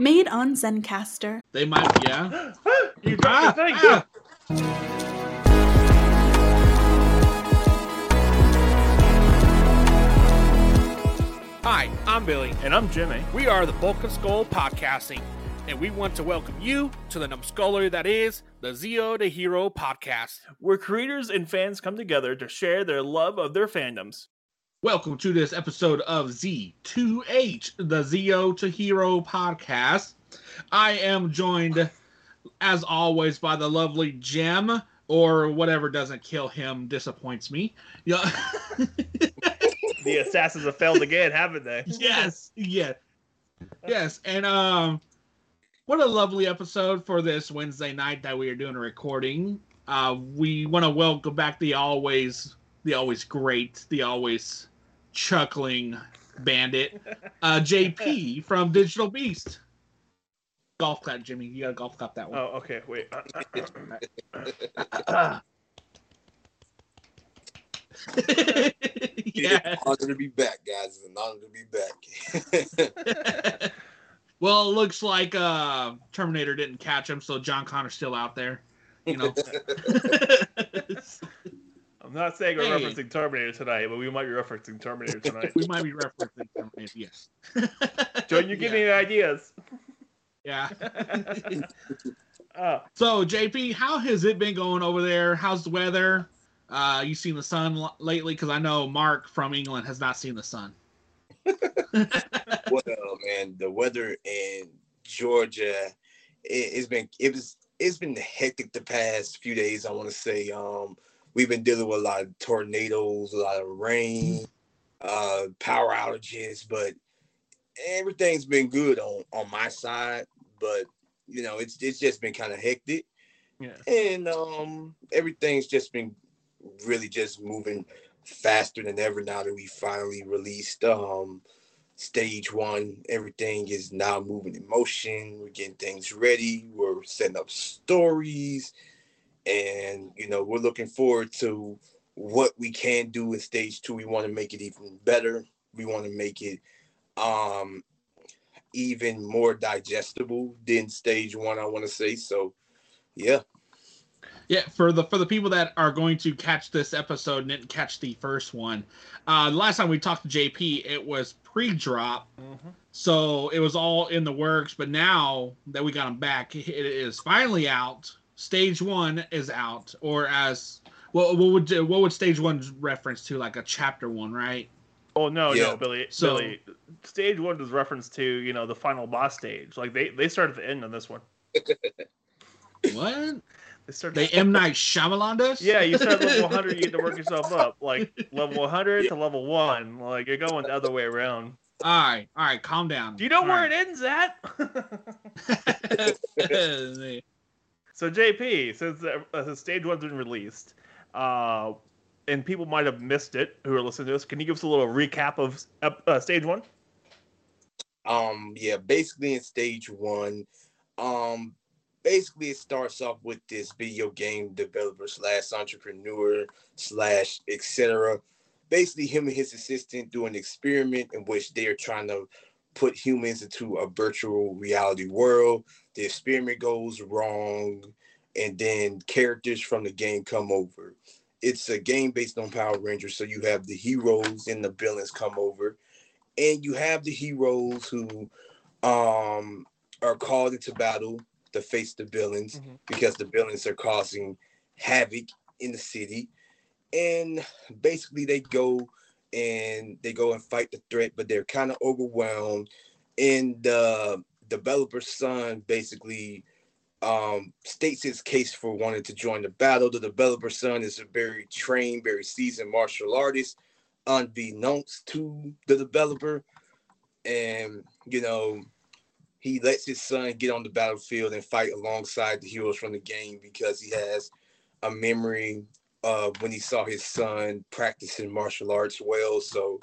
Made on Zencastr. They might, yeah. you dropped the thing. ah. Hi, I'm Billy. And I'm Jimmy. We are the Bulk of Skull Podcasting, and we want to welcome you to the numbskullery that is the Zeo to Hero podcast. Where creators and fans come together to share their love of their fandoms. Welcome to this episode of Z2H, the Zeo to Hero podcast. I am joined, as always, by the lovely Gem, or whatever doesn't kill him disappoints me. Yeah. The assassins have failed again, haven't they? yes, yeah, yes, and um, what a lovely episode for this Wednesday night that we are doing a recording. Uh, we want to welcome back the always, the always great, the always chuckling bandit, uh, JP from Digital Beast. Golf clap, Jimmy. You gotta golf clap that one. Oh, okay. Wait. yeah. It's an honor to be back, guys. It's an honor to be back. well, it looks like uh, Terminator didn't catch him, so John Connor's still out there. You know. I'm not saying we're Hey. referencing Terminator tonight, but we might be referencing Terminator tonight. we might be referencing Terminator. Yes. Joe, you're giving me ideas. Yeah. Oh, so JP, how has it been going over there? How's the weather? Uh, you seen the sun l- lately? Because I know Mark from England has not seen the sun. well, man, the weather in Georgia, it, it's been it was it's been hectic the past few days. I want to say, um, we've been dealing with a lot of tornadoes, a lot of rain, uh, power outages, but everything's been good on on my side. But you know, it's it's just been kind of hectic. yeah. and um everything's just been really just moving faster than ever now that we finally released um stage one everything is now moving in motion we're getting things ready we're setting up stories and you know we're looking forward to what we can do in stage two we want to make it even better we want to make it um even more digestible than stage one i want to say so yeah Yeah, for the for the people that are going to catch this episode and didn't catch the first one, uh, the last time we talked to JP, it was pre-drop, Mhm. so it was all in the works. But now that we got him back, it is finally out. Stage one is out, or as what what would what would stage one reference to? Like a chapter one, right? Oh no, Yeah. no, Billy. So- Billy. Stage one was reference to you know the final boss stage. Like they they start at the end on this one. What They start. they M Night Shyamalan us? yeah, you start at level 100, you get to work yourself up. Like level 100 to level one. Like you're going the other way around. All right, all right, calm down. Do you know where it ends at? So JP, since uh, stage one's been released, uh, and people might have missed it who are listening to this, can you give us a little recap of uh, stage one? um yeah basically in stage one um basically it starts off with this video game developer slash entrepreneur slash etc basically him and his assistant do an experiment in which they are trying to put humans into a virtual reality world the experiment goes wrong and then characters from the game come over. It's a game based on power rangers so you have the heroes and the villains come over. And you have the heroes who um are called into battle to face the villains Mhm. because the villains are causing havoc in the city. And basically they go and they go and fight the threat but they're kind of overwhelmed. And the developer's son basically um states his case for wanting to join the battle the developer's son is a very trained very seasoned martial artist unbeknownst to the developer. And, you know, he lets his son get on the battlefield and fight alongside the heroes from the game because he has a memory of when he saw his son practicing martial arts well. So,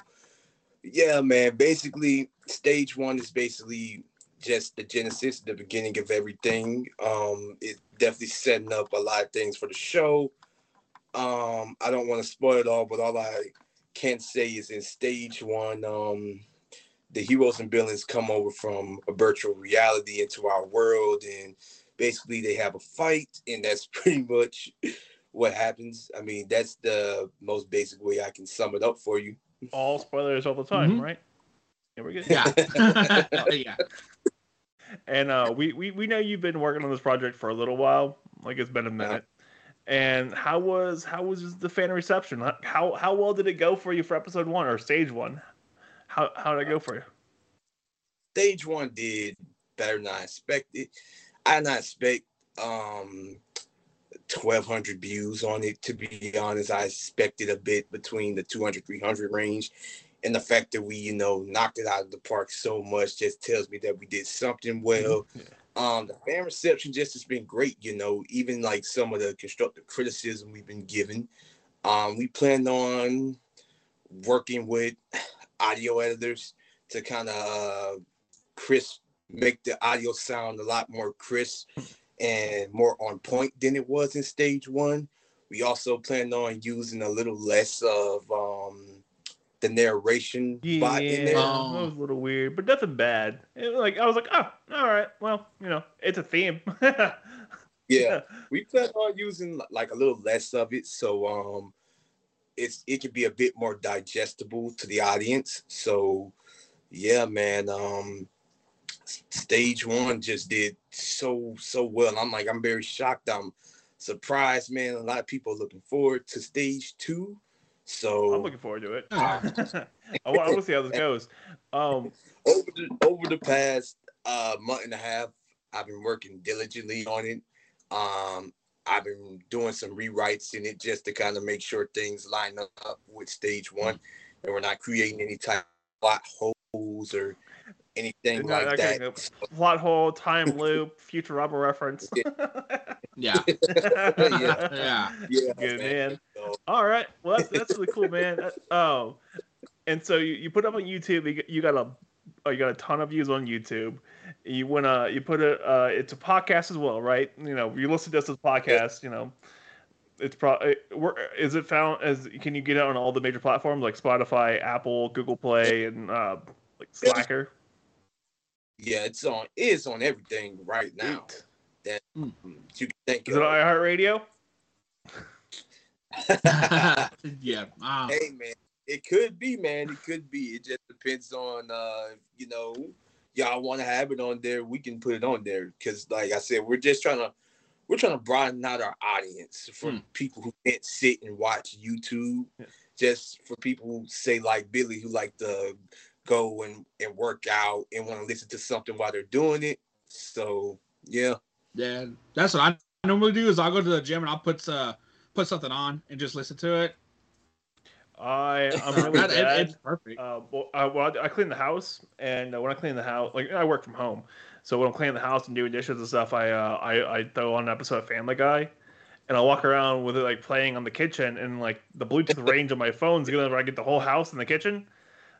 yeah, man, basically, stage one is basically just the genesis, the beginning of everything. Um, it definitely setting up a lot of things for the show. Um, I don't want to spoil it all, but all I can say is in stage one, um, the heroes and villains come over from a virtual reality into our world, and basically they have a fight, and that's pretty much what happens. I mean, that's the most basic way I can sum it up for you. All spoilers all the time, Mhm. right? Yeah, we're good. Yeah. yeah. And uh, we, we we know you've been working on this project for a little while, like it's been a minute. And how was how was the fan reception? How how well did it go for you for episode one or stage one? How how did it go for you? Stage one did better than I expected. I did not expect um 1200 views on it to be honest i expected a bit between the 200 300 range and the fact that we you know knocked it out of the park so much just tells me that we did something well Yeah. um the fan reception just has been great you know even like some of the constructive criticism we've been given um we plan on working with audio editors to kind of uh, crisp make the audio sound a lot more crisp and more on point than it was in stage one. We also plan on using a little less of um, the narration Yeah, bot in that there. Oh. was a little weird, but nothing bad. It, was like I was like, oh, all right, well, you know, it's a theme. Yeah, we plan on using like a little less of it, so um, it's it can be a bit more digestible to the audience. So, yeah, man, um, stage one just did so so well. I'm like, I'm very shocked. I'm surprised, man. A lot of people are looking forward to stage two. So I'm looking forward to it. I want to see how this goes. Um, over the over the past uh month and a half, I've been working diligently on it. Um, I've been doing some rewrites in it just to kind of make sure things line up with stage one, and we're not creating any type of plot holes or anything No, like okay, that. no. plot hole, time loop, future Futurama reference. Yeah. yeah, Yeah. yeah, Good man. So, All right. Well, that's, that's really cool, man. Uh, Oh, and so you, you put up on YouTube. You got, a oh, you got a ton of views on YouTube. You wanna you put it. Uh, it's a podcast as well, right? You know, you listen to us as a podcast. You know, it's probably is it found as can you get it on all the major platforms like Spotify, Apple, Google Play, and uh, like Slacker. Yeah, it's on it's on everything right now. That Mm. you can think Is it of. iHeartRadio? yeah. Um, hey man, it could be, man. It could be. It just depends on uh, you know, y'all want to have it on there, we can put it on there. Cause like I said, we're just trying to we're trying to broaden out our audience for Hmm. people who can't sit and watch YouTube. Yeah. Just for people who say like Billy who like to go and, and work out and want to listen to something while they're doing it. So yeah. yeah. That's what I normally do is I'll go to the gym and I'll put uh put something on and just listen to it. I I'm really That- it- it's perfect. Uh, well, I, well, I clean the house, and uh, when I clean the house, like I work from home, so when I'm cleaning the house and doing dishes and stuff, I uh, I, I throw on an episode of Family Guy, and I walk around with it like playing on the kitchen, and like the Bluetooth range on my phone is gonna I get the whole house in the kitchen,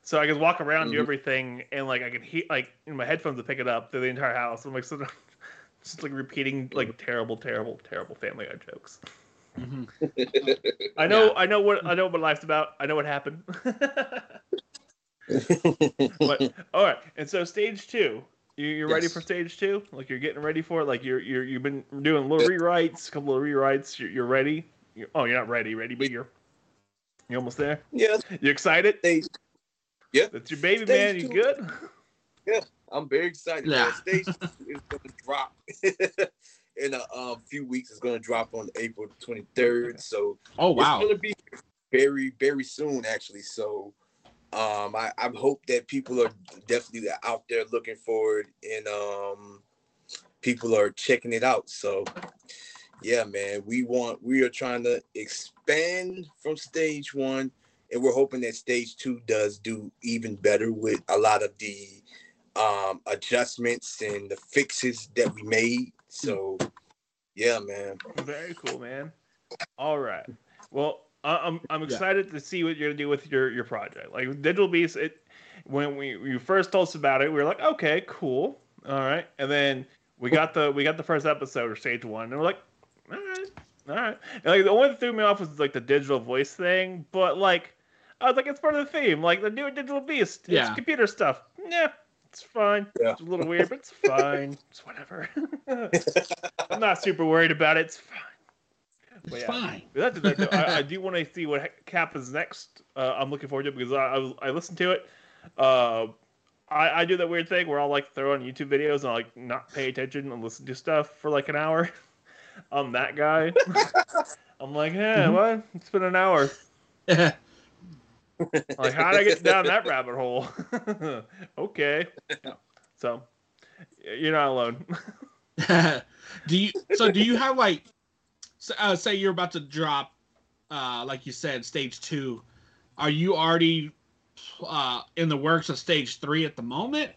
so I can walk around do Mhm. everything, and like I can hear like in my headphones to pick it up through the entire house. I'm like sort of just like repeating like terrible, terrible, terrible Family Guy jokes. Mhm. I know, Yeah. I know what I know what life's about. I know what happened. but all right, and so stage two, you, you're ready for stage two? Like you're getting ready for it? Like you're you're you've been doing little rewrites, a couple of rewrites. You're, you're ready. You're, oh, you're not ready, ready, but you're you're almost there. yeah, You excited? Stage That's your baby, Stage man. You good? Yeah. I'm very excited. Yeah. Man. Stage two is gonna drop in a um, few weeks. It's gonna drop on April 23rd. So Oh wow. it's gonna be very, very soon, actually. So um, I, I hope that people are definitely out there looking for it, and um, people are checking it out. So yeah, man, we want we are trying to expand from stage one, and we're hoping that stage two does do even better with a lot of the um adjustments and the fixes that we made. So yeah, man. Very cool, man. All right. Well, I- I'm I'm Yeah. excited to see what you're gonna do with your your project. Like Digital Beast, it when we you first told us about it, we were like, okay, cool, all right. And then we got the we got the first episode or stage one, and we're like, all right, all right. And like the only that threw me off was like the digital voice thing, but like. I was like, it's part of the theme. Like the new Digital Beast, it's Yeah. computer stuff. yeah, it's fine. Yeah. It's a little weird, but it's fine. It's whatever. I'm not super worried about it. It's fine. It's yeah. fine. But that's the. I, I do want to see what happens next. Uh, I'm looking forward to it because I, I, was- I listened to it. Uh, I, I do that weird thing where I'll like throw on YouTube videos and like not pay attention and listen to stuff for like an hour. I'm that guy. I'm like, yeah, Mhm. what? It's been an hour. Like, how did I get down that rabbit hole? okay. So, you're not alone. do you so do you have like s- uh, say you're about to drop uh like you said stage two are you already uh in the works of stage three at the moment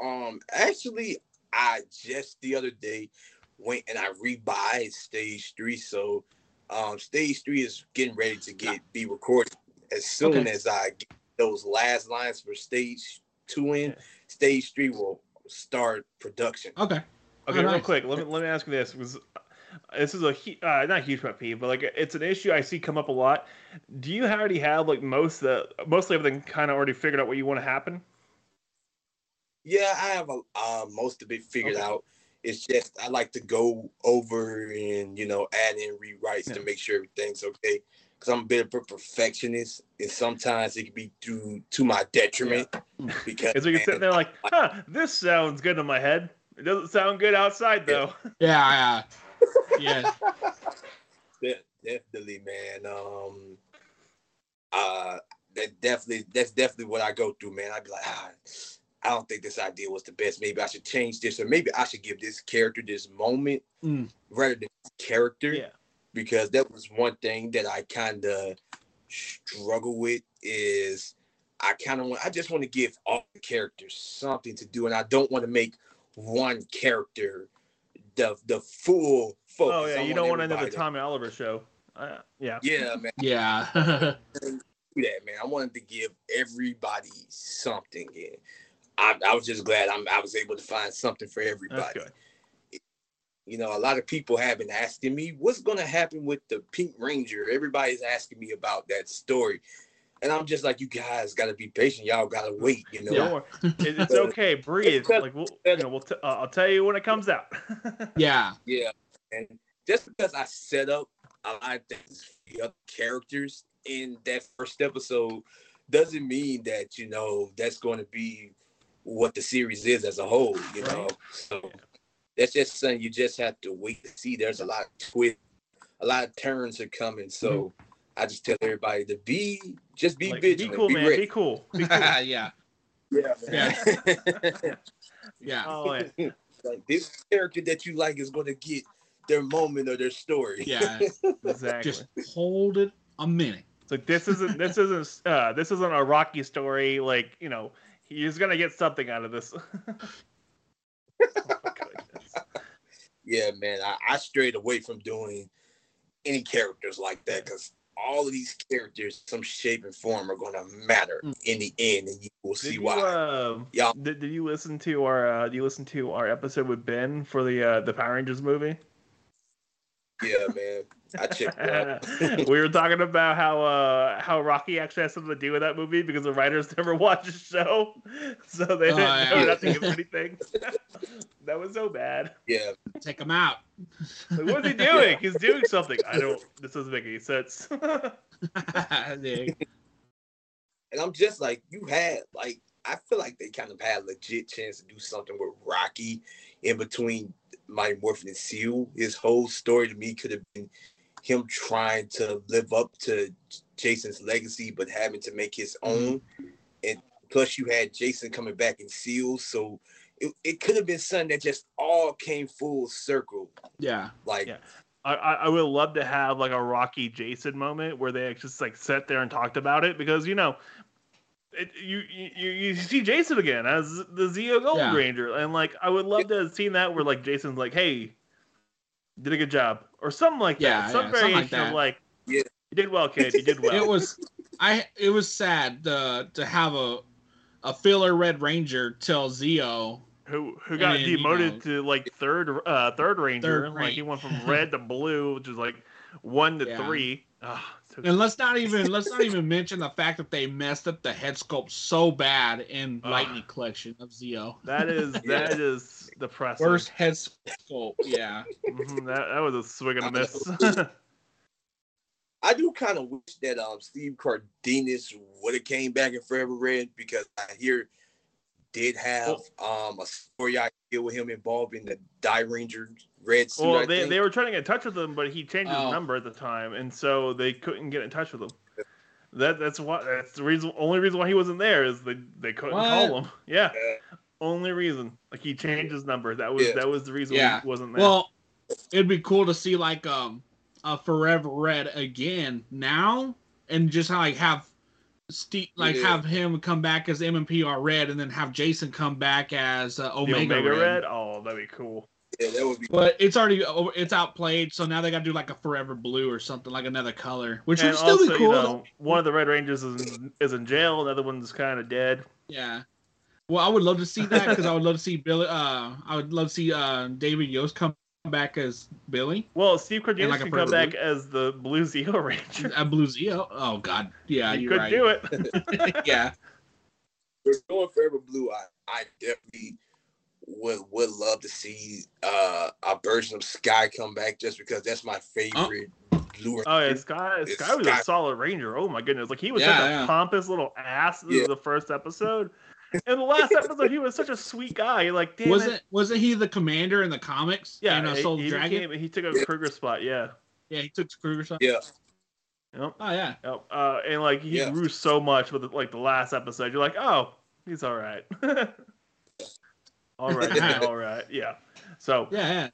Um, actually, I just the other day went and I rebuy stage three. So, um, stage three is getting ready to get be recorded. As soon Okay. as I get those last lines for stage two in, Yeah. stage three will start production. okay Okay, Oh, real nice. quick, let me let me ask you this because this is a uh, not a huge pet peeve, but like it's an issue I see come up a lot. Do you already have like most of the mostly everything kind of already figured out what you want to happen? Yeah, I have a, uh, most of it figured Okay. out. It's just I like to go over and you know add in rewrites to make sure everything's okay. Because I'm a bit of a perfectionist, and sometimes it can be to to my detriment. Because Is we can sit there like, huh, this sounds good in my head. It doesn't sound good outside though. yeah yeah yeah de- definitely, man. Um, uh, that definitely that's definitely what I go through, man. I'd be like, ah, I don't think this idea was the best. Maybe I should change this, or maybe I should give this character this moment Mm. rather than character. Yeah. Because that was one thing that I kind of struggle with is I kind of want I just want to give all the characters something to do and I don't want to make one character the the full focus. Oh yeah, I you don't want another everybody to- Tommy Oliver show. Uh, yeah. Yeah, man, yeah do that, man. I wanted to give everybody something and I, I was just glad I'm, I was able to find something for That's everybody. Good. you know, a lot of people have been asking me what's going to happen with the Pink Ranger. Everybody's asking me about that story. And I'm just like, you guys got to be patient. Y'all got to wait, you know. Yeah. Don't worry. It- it's okay. Breathe. Like we'll, you know, we'll t- uh, I'll tell you when it comes out. yeah Yeah. And just because I set up a lot of things for the other characters in that first episode doesn't mean that, you know, that's going to be what the series is as a whole, you know. Right. So that's just something you just have to wait to see. There's a lot of twist, a lot of turns are coming. So I just tell everybody to be just be Like, be cool, be man. ready. Be cool. Be cool. yeah Yeah, Yeah. yeah Oh, yeah. like this character that you like is going to get their moment or their story. yeah Exactly. just hold it a minute It's like this isn't this isn't uh, this isn't a Rocky story. Like you know, he's gonna get something out of this. Yeah, man, I, I strayed away from doing any characters like that because all of these characters, some shape and form, are going to matter Mm. in the end, and you will Did see you, why. uh, Yeah. did, did you listen to our uh, did you listen to our episode with Ben for the uh, the Power Rangers movie? Yeah, man, I checked out. we were talking about how uh, how Rocky actually has something to do with that movie because the writers never watched the show, so they Oh, didn't know yeah. nothing of anything. that was so bad. Yeah, take him out Like, what is he doing? He's doing something. I don't. This doesn't make any sense. And I'm just like, you had like, I feel like they kind of had a legit chance to do something with Rocky in between Mighty Morphin and Zeo. His whole story to me could have been him trying to live up to Jason's legacy, but having to make his mm-hmm. own. And plus, you had Jason coming back in Zeo, so it, it could have been something that just all came full circle. yeah Like, Yeah. I, I I would love to have like a Rocky Jason moment where they just like sat there and talked about it because you know, it, you, you you see Jason again as the Zeo Gold Yeah. Ranger and like I would love to have seen that where like Jason's like, hey, did a good job or something like Yeah, that, some yeah, something like variation of that. like, Yeah. you did well, kid, you did well. it was i it was sad to to have a a filler red ranger tell zeo who who got And, you demoted know, to like third uh third ranger Third like he went from red to blue which is like one to Yeah. three Ah, took- And let's not even let's not even mention the fact that they messed up the head sculpt so bad in Ugh. Lightning Collection of Zeo. that is Yeah. that is depressing. Worst head sculpt, yeah. Mhm, that, that was a swing and a miss. I do kind of wish that um Steve Cardenas would have came back in Forever Red because I hear did have um a story idea with him involved in the Die Ranger Red suit. well, they, they were trying to get in touch with him, but he changed his Oh. number at the time, and so they couldn't get in touch with him. That that's why that's the reason. Only reason why he wasn't there is they they couldn't What? call him. Yeah, Yeah. only reason. Like he changed his number. That was Yeah. that was the reason Yeah. he wasn't there. Well, it'd be cool to see like um a Forever Red again now, and just like have Steve like Yeah. have him come back as MMPR Red, and then have Jason come back as uh, Omega, Omega, Red. Red. Oh, that'd be cool. yeah, that would be But it's already over- it's outplayed, so now they got to do like a Forever Blue or something like another color, which and would still also, be cool. you know, one of the Red Rangers is in, is in jail. Another one's kind of dead. Yeah. Well, I would love to see that because I would love to see Billy. Uh, I would love to see uh David Yost come back as Billy, Well, Steve Cardenas like can come Forever back as the Blue Zeo Ranger. a Blue Zeo. Oh God, yeah, he you're could right. do it. yeah, for going Forever Blue. I, I definitely would would love to see uh a version of Sky come back just because that's my favorite blue. Oh yeah, Sky. Sky was Sky. a solid Ranger. Oh my goodness, like he was Yeah, such a yeah. pompous little ass. This Yeah. is the first episode. In the last episode, he was such a sweet guy. Like, damn wasn't it. wasn't he the commander in the comics? Yeah, in uh, he, Soul he Dragon. became- he took a Yeah. Cruger spot. Yeah. Yeah, he took Cruger. spot. Yeah, Yep. Oh yeah, Yep. Uh, and like he Yeah. grew so much with like the last episode. You're like, oh, he's all right. all right, all right, yeah. So yeah, yeah.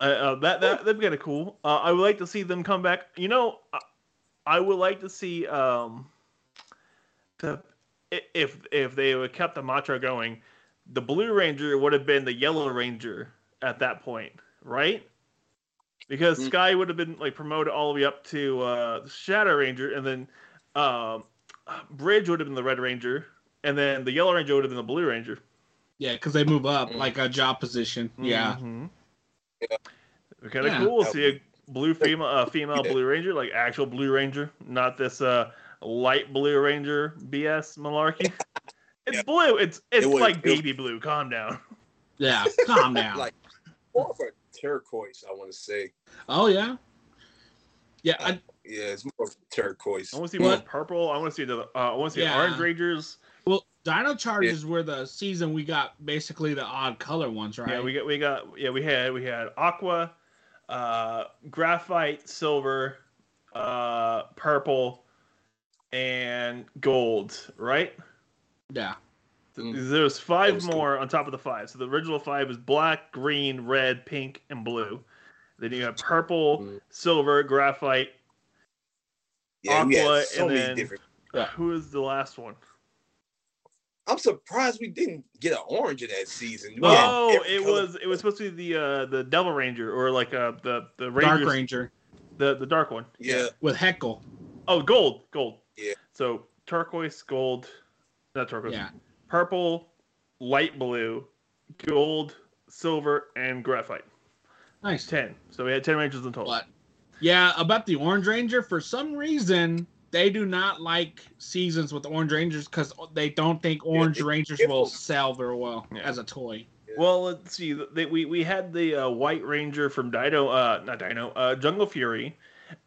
uh, uh, that that that'd be kind of cool. Uh, I would like to see them come back. You know, I, I would like to see um, the i- if if they would kept the mantra going, the Blue Ranger would have been the Yellow Ranger at that point, right? Because Mm. Sky would have been like promoted all the way up to uh, the Shadow Ranger, and then um, Bridge would have been the Red Ranger, and then the Yellow Ranger would have been the Blue Ranger. Yeah, because they move up Mm. like a job position. Yeah, Mhm. Yeah. Kind of Yeah. cool. See a blue female, uh, female Yeah. Blue Ranger, like actual Blue Ranger, not this uh light Blue Ranger BS malarkey. It's Yeah. blue. It's it's It would- like it- baby blue. Calm down. yeah. Calm down. Like- more of a turquoise. I want to say. oh yeah, yeah. I, Yeah, it's more of a turquoise. I want to see more purple. I want to see the. Uh, I want to see Yeah. orange Rangers. well, Dino Charges were the season we got basically the odd color ones, right? Yeah, we got we got yeah we had we had aqua, uh, graphite, silver, uh, purple, and gold. Right. yeah. There's five was cool. more on top of the five. So the original five is black, green, red, pink, and blue. Then you have purple, Mm. silver, graphite. Yeah, Aqua, so and then- different. Yeah. Who is the last one? I'm surprised we didn't get an orange in that season. We had Oh, every it color. was it was supposed to be the uh, the Devil Ranger or like uh the the Dark Ranger the the dark one. Yeah, with Heckyl. Oh, gold, gold. Yeah. So turquoise, gold, not turquoise. Yeah. Purple, light blue, gold, silver, and graphite. Nice. Ten. So we had ten Rangers in total. But yeah, about the Orange Ranger, for some reason they do not like seasons with Orange Rangers because they don't think Orange it- Rangers it will will- sell very well Yeah. as a toy. Well, let's see. They, we we had the uh, White Ranger from Dino, uh, not Dino, uh, Jungle Fury,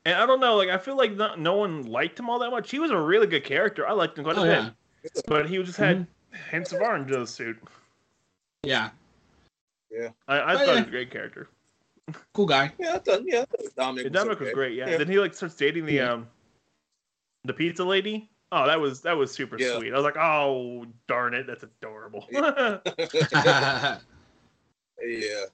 and I don't know. Like I feel like not, no one liked him all that much. He was a really good character. I liked him quite Oh a yeah, bit, but he just had hints of orange in his suit. yeah, I, I Oh, thought he was a great character. cool guy. yeah, I thought, yeah, I thought Dominic. Yeah, was Dominic was great. Yeah. Yeah. Then he like starts dating the Yeah. um, the pizza lady. Oh, that was that was super Yeah. sweet. I was like, oh darn it, that's adorable. yeah,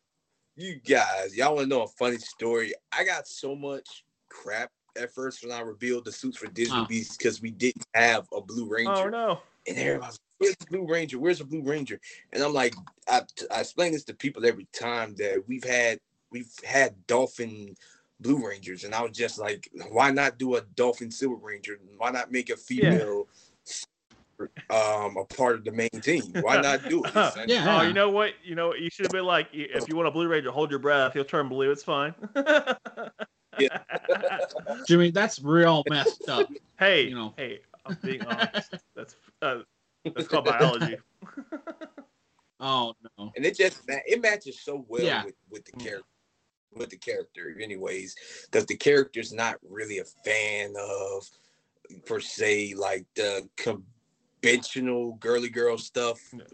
you guys, y'all want to know a funny story? I got so much crap at first when I revealed the suits for Disney Oh. Beasts because we didn't have a Blue Ranger. oh no. and everybody's where's the Blue Ranger? Where's the Blue Ranger? And I'm like, I, I explain this to people every time that we've had we've had Dolphin Blue Rangers, and I was just like, why not do a Dolphin Silver Ranger? Why not make a female um a part of the main team? Why not do it? Yeah. Oh, you know what? You know what? You should have been like, if you want a Blue Ranger, hold your breath. He'll turn blue. It's fine. Jimmy, that's real messed up. hey, You know. hey, I'm being honest. That's uh, that's called biology. Oh no. and it just ma- it matches so well Yeah. with with the character with the character anyways because the character's not really a fan of per se like the conventional girly girl stuff No.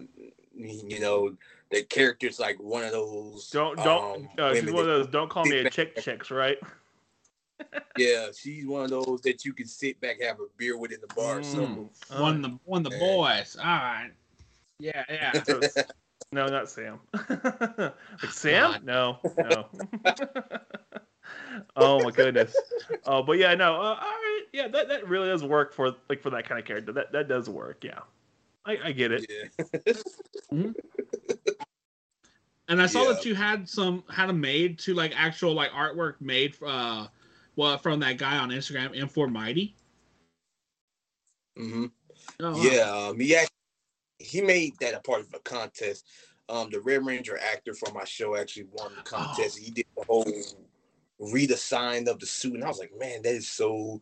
you know the character's like one of those Don't don't. um, uh, she's one of those. Don't call me a chick chicks, right? Yeah she's one of those that you can sit back have a beer with in the bar or something Mm. One the one the Yeah. boys. All right. Yeah, yeah. So no, not Sam. like Sam? God. No, no. oh my goodness. Oh, but yeah, no. Uh, all right, yeah, that, that really does work for like for that kind of character. That that does work. Yeah, I, I get it. yeah And I saw Yeah. that you had some had a made to like actual like artwork made uh well from that guy on Instagram, M4 Mighty. hmm Oh, wow. Yeah, um, he actually, he made that a part of a contest. Um, the Red Ranger actor for my show actually won the contest. He did the whole redesign of the suit, and I was like, man, that is so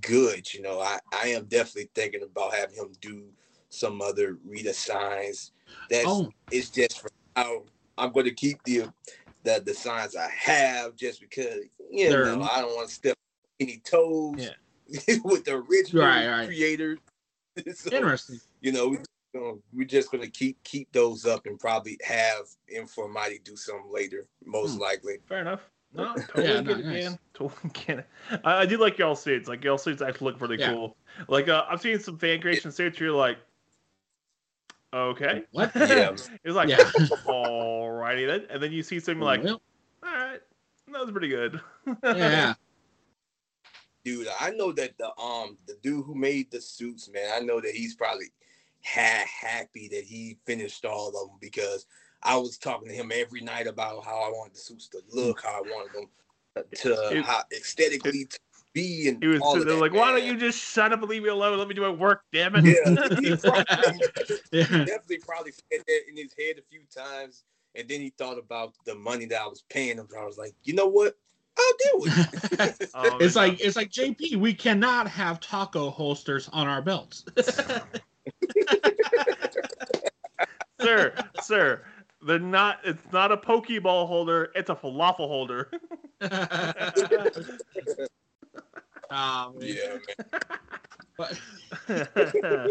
good. You know, I I am definitely thinking about having him do some other redesigns. That's Oh, it's just for how I'm going to keep the the designs I have, just because you They're- know I don't want to step any toes Yeah. with the original Right, right. creators. So, interesting. you know, we, you know, we're just gonna keep keep those up and probably have Informati do some later, most Hmm. likely. Fair enough. No, totally Yeah, get no, it, nice. man. Totally get it. I, I do like y'all suits. Like y'all suits actually look pretty Yeah. cool. Like uh, I've seen some fan creation suits. Where you're like, okay, What? Yeah. it's like, Yeah. alrighty then, and then you see something like, all right, that was pretty good. yeah. Dude, I know that the um the dude who made the suits, man, I know that he's probably ha- happy that he finished all of them because I was talking to him every night about how I wanted the suits to look, how I wanted them to It- how aesthetically to be, and He was all sitting there that, like, why don't you just shut up and leave me alone? Let me do my work, damn it. Yeah, he probably, yeah. definitely probably said that in his head a few times, and then he thought about the money that I was paying him. I was like, you know what? I'll deal with it. Oh, it's man. like it's like JP. We cannot have taco holsters on our belts. sir, sir, they're not. It's not a pokeball holder. It's a falafel holder. Man. yeah, man. But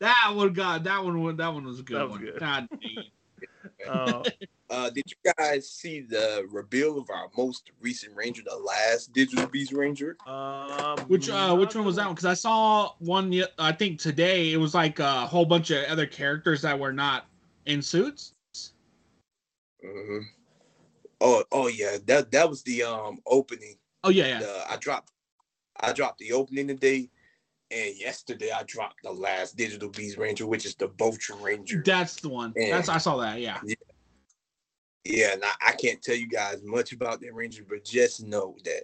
that one, God, that one, wa- that one was a good That was one. good. God dang. Oh, Uh, did you guys see the reveal of our most recent Ranger, the last Digital Beast Ranger? um, Which uh, which one was that one? Because I saw one. I think today it was like a whole bunch of other characters that were not in suits. hmm Oh, oh yeah, that that was the um opening. Oh yeah, yeah. The, I dropped, I dropped the opening today, and yesterday I dropped the last Digital Beast Ranger, which is the Vulture Ranger. That's the one. Yeah. That's I saw that. Yeah. Yeah, and I, I can't tell you guys much about that Ranger, but just know that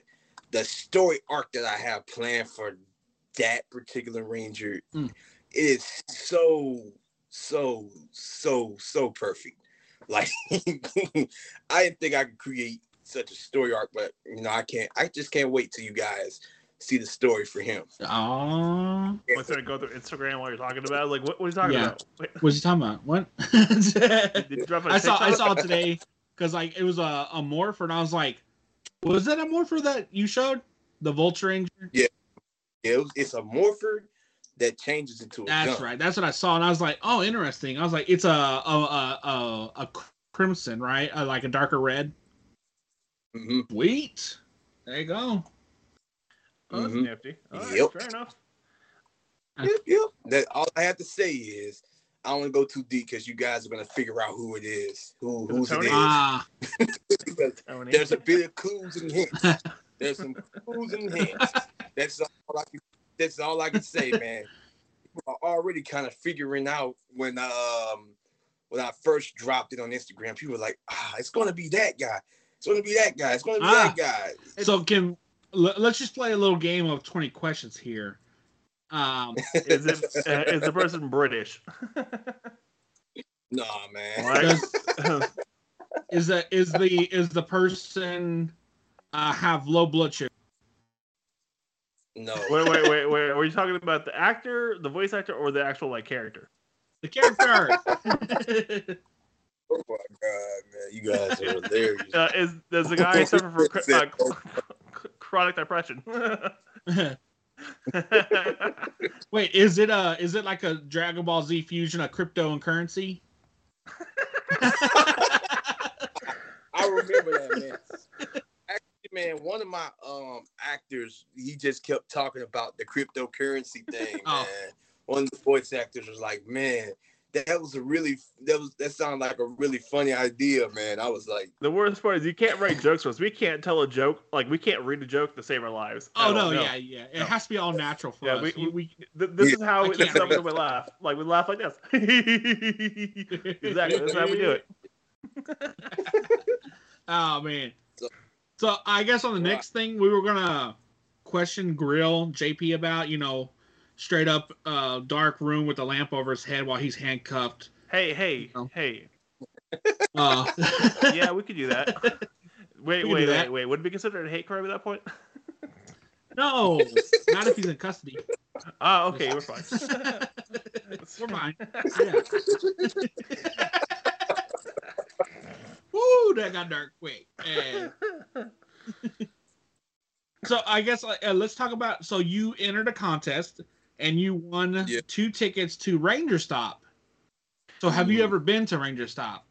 the story arc that I have planned for that particular Ranger Mm. is so, so, so, so perfect. Like I didn't think I could create such a story arc, but you know, I can't I just can't wait till you guys see the story for him. Oh, What's there to go through Instagram while you're talking about? it? Like, what, what are you talking Yeah. about? Wait, what's he talking about? What? did you drop a I saw I saw it today because like it was a, a morph and I was like, was that a morpher that you showed? The Vulture Ranger? Yeah, it was, it's a morpher that changes into a That's gun. right. That's what I saw, and I was like, "Oh, interesting." I was like, "It's a a a a, a crimson, right? Uh, like a darker red." Mm-hmm. Sweet. There you go. Oh, that's Mhm. nifty. All right, Yep. fair enough. Yep, yep. That all I have to say is I don't want to go too deep because you guys are gonna figure out who it is, who Is it who's it Ah, Because There's a bit of clues and hints. There's some clues and hints. That's all I can. That's all I can say, man. People are already kind of figuring out when um when I first dropped it on Instagram. People were like, ah, it's gonna be that guy. It's gonna be that guy. It's gonna be Ah. that guy. so can l- let's just play a little game of twenty questions here. Um, is it uh, is the person British? Nah, man. What? does, is that is the is the person uh, have low blood sugar. No. Wait, wait, wait, wait. Are you talking about the actor, the voice actor, or the actual like character? The character. Oh my god, man, you guys are hilarious. Uh, is does the guy suffer from uh, chronic depression? Wait, is it a is it like a Dragon Ball Z fusion of crypto and currency? I remember that, man. Actually, man, one of my um actors, he just kept talking about the cryptocurrency thing, man. Oh. One of the voice actors was like, "Man, that was a really that was that sounded like a really funny idea, man." I was like, the worst part is you can't write jokes for us. We can't tell a joke. Like we can't read a joke to save our lives. Oh at no, yeah, yeah. It No. has to be all natural for Yeah, us. we- We, we, Th- this is how I this is how we laugh. Like we laugh like this. exactly. That's how we do it. oh man. So- So I guess on the Right. next thing we were gonna question grill JP about, you know, straight up uh dark room with a lamp over his head while he's handcuffed. Hey, hey, Oh. hey. Uh Yeah, we could do that. Wait, We could wait, do wait, that. wait. Would it be considered a hate crime at that point? No, not if he's in custody. Ah, okay, we're fine. We're fine. Yeah. Woo, that got dark quick. And so I guess uh, let's talk about. So you entered a contest and you won Yeah. two tickets to Ranger Stop. So have you Mhm. ever been to Ranger Stop?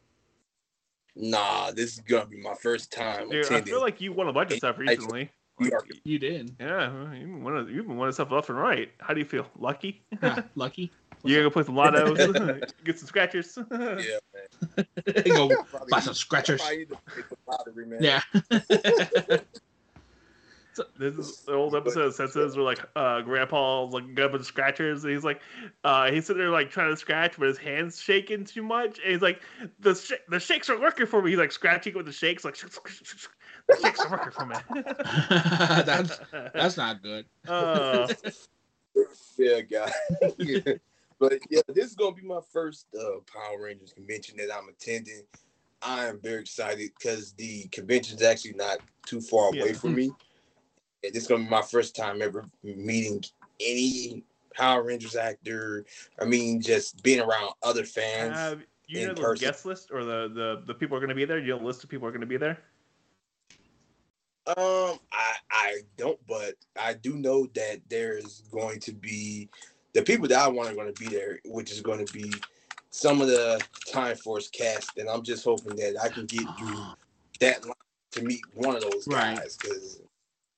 "Nah, this is gonna be my first time Dude, I feel like you won a bunch of stuff recently. You You did. Yeah, you won, you won stuff left and right. How do you feel? Lucky? Huh, lucky. You gonna play some lottos, get some scratchers. yeah, man. Go buy some scratchers. probably need to play some lottery, man. Yeah. This is the old episode of Senses where like uh grandpa's like got a bunch of scratchers and he's like uh he's sitting there like trying to scratch but his hands shaking too much and he's like the sh- the shakes are working for me he's like scratching with the shakes like the shakes are working for me that's that's not good. uh, fair guy. yeah. But yeah, this is gonna be my first uh, Power Rangers convention that I'm attending. I am very excited because the convention is actually not too far away Yeah. from me. And this is gonna be my first time ever meeting any Power Rangers actor. I mean, just being around other fans. have you in know the person. guest list or the, the the people are going to be there? You know the list of people are going to be there? Um, I I don't, but I do know that there's going to be the people that I want are going to be there, which is going to be some of the Time Force cast, and I'm just hoping that I can get through that line to meet one of those Right. guys, because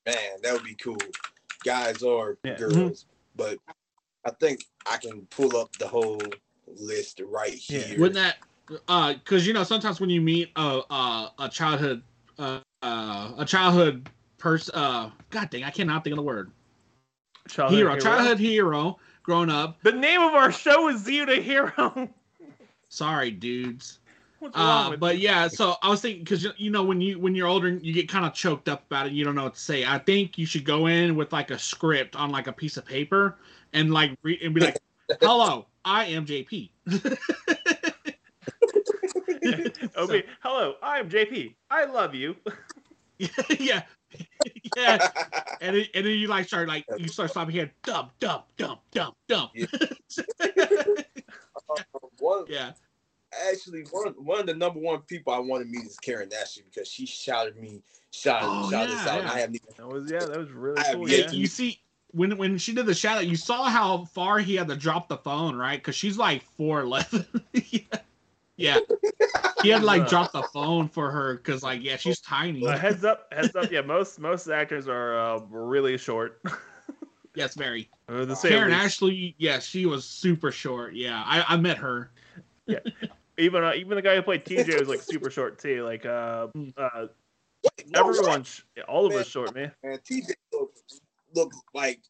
man, that would be cool, guys or Yeah. girls. But I think I can pull up the whole list right Yeah. here. Wouldn't that? Uh, because you know sometimes when you meet a a, a childhood uh, uh a childhood person uh God dang I cannot think of the word Childhood hero Hero? childhood hero growing up. The name of our show is Zeo to Hero. Sorry, dudes. What's wrong Uh, with but you? yeah, so I was thinking because you know when you when you're older, you get kind of choked up about it. You don't know what to say. I think you should go in with like a script on like a piece of paper and like read and be like, "Hello, I am JP." okay, hello, I'm JP. I love you. yeah, yeah. And then, and then you like start like you start stopping here, dump, dump, dump, dump, dump. Yeah. one, yeah. Actually one one of the number one people I want to meet is Karan Ashley because she shouted me shouted, Oh, shouted yeah, us out yeah. I haven't even That was yeah, that was really I cool. Yeah, Yeah. you see when when she did the shout out, you saw how far he had to drop the phone, right? Because she's like four eleven. yeah. yeah, he had like dropped the phone for her because like yeah, she's tiny. Uh, heads up, heads up. Yeah, most most actors are uh, really short. yes, very. Uh, the same Karan least. Ashley, yeah, she was super short. Yeah, I I met her. Even uh, even the guy who played TJ was like super short too. Like uh, Mm. uh no, everyone, all of us short, man. man TJ look, look like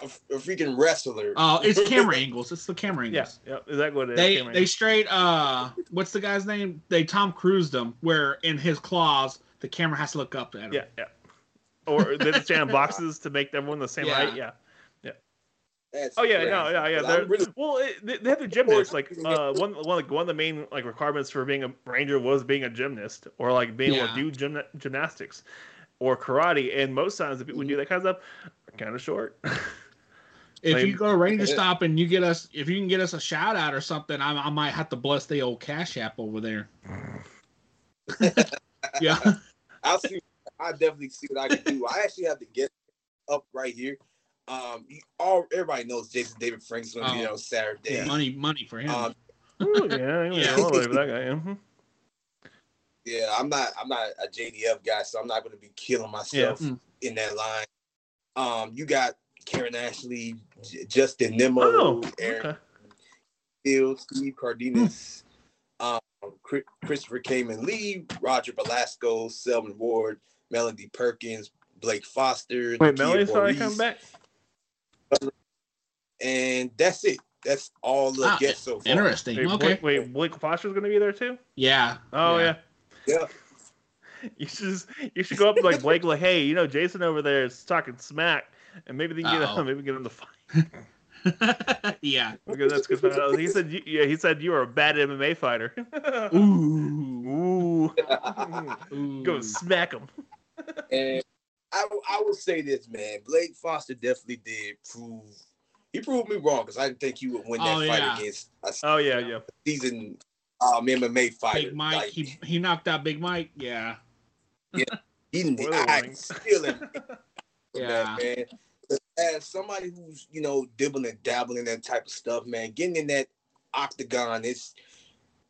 a, a freaking wrestler. Oh, it's camera angles. It's the camera Yeah, angles. yeah, exactly what it is. They Cameron. they straight uh what's the guy's name? They Tom Cruised him where in his claws the camera has to look up at him. yeah, yeah. Or they just stand in boxes to make everyone the same Yeah. height. Yeah. That's Oh yeah, crazy. no, yeah, yeah. They're, really well, it, they, they have the gymnasts. Like uh, one, one, like, one of the main like requirements for being a ranger was being a gymnast or like being able to do gymna- gymnastics. or karate. And most times, the people who do that kind of stuff are kind of short. If Like- you go to Ranger Stop and you get us, if you can get us a shout out or something, I, I might have to bless the old Cash App over there. yeah. I'll see. I definitely see what I can do. I actually have to get up right here. Um, you, all everybody knows Jason David Frank's gonna be Oh. there on Saturday. Money, money for him. Um, Ooh, yeah, yeah, Yeah. I love that guy. mhm. yeah, I'm not. I'm not a JDF guy, so I'm not gonna be killing myself Yeah. Mm. in that line. Um, you got Karan Ashley, J- Justin Nimmo, Oh, Aaron okay. Fields, Steve Cardenas, um, Chri- Christopher Khayman Lee, Roger Velasco, Selwyn Ward, Melody Perkins, Blake Foster. Wait, Nakia Melody's finally Burrise, coming back. And that's it. That's all the Ah, guests so far. Interesting. Wait, okay. Blake, wait, Blake Foster's going to be there too? Yeah. Oh Yeah. yeah. Yeah. You should just, you should go up like Blake like, hey, you know Jason over there is talking smack, and maybe they can get Uh-oh. him, maybe get him to fight yeah. because that's good. Uh, He said, you, yeah, he said you are a bad MMA fighter. Ooh. Ooh, Ooh. go smack him. And I, I will say this, man. Blake Foster definitely did prove. He proved me wrong because I didn't think he would win that Oh, fight yeah. against a Oh yeah, yeah. seasoned um, MMA fighter. Big Mike. Like, He he knocked out Big Mike. Yeah. Yeah. He I still am Yeah. man. As somebody who's you know dibbling and dabbling in that type of stuff, man, getting in that octagon, it's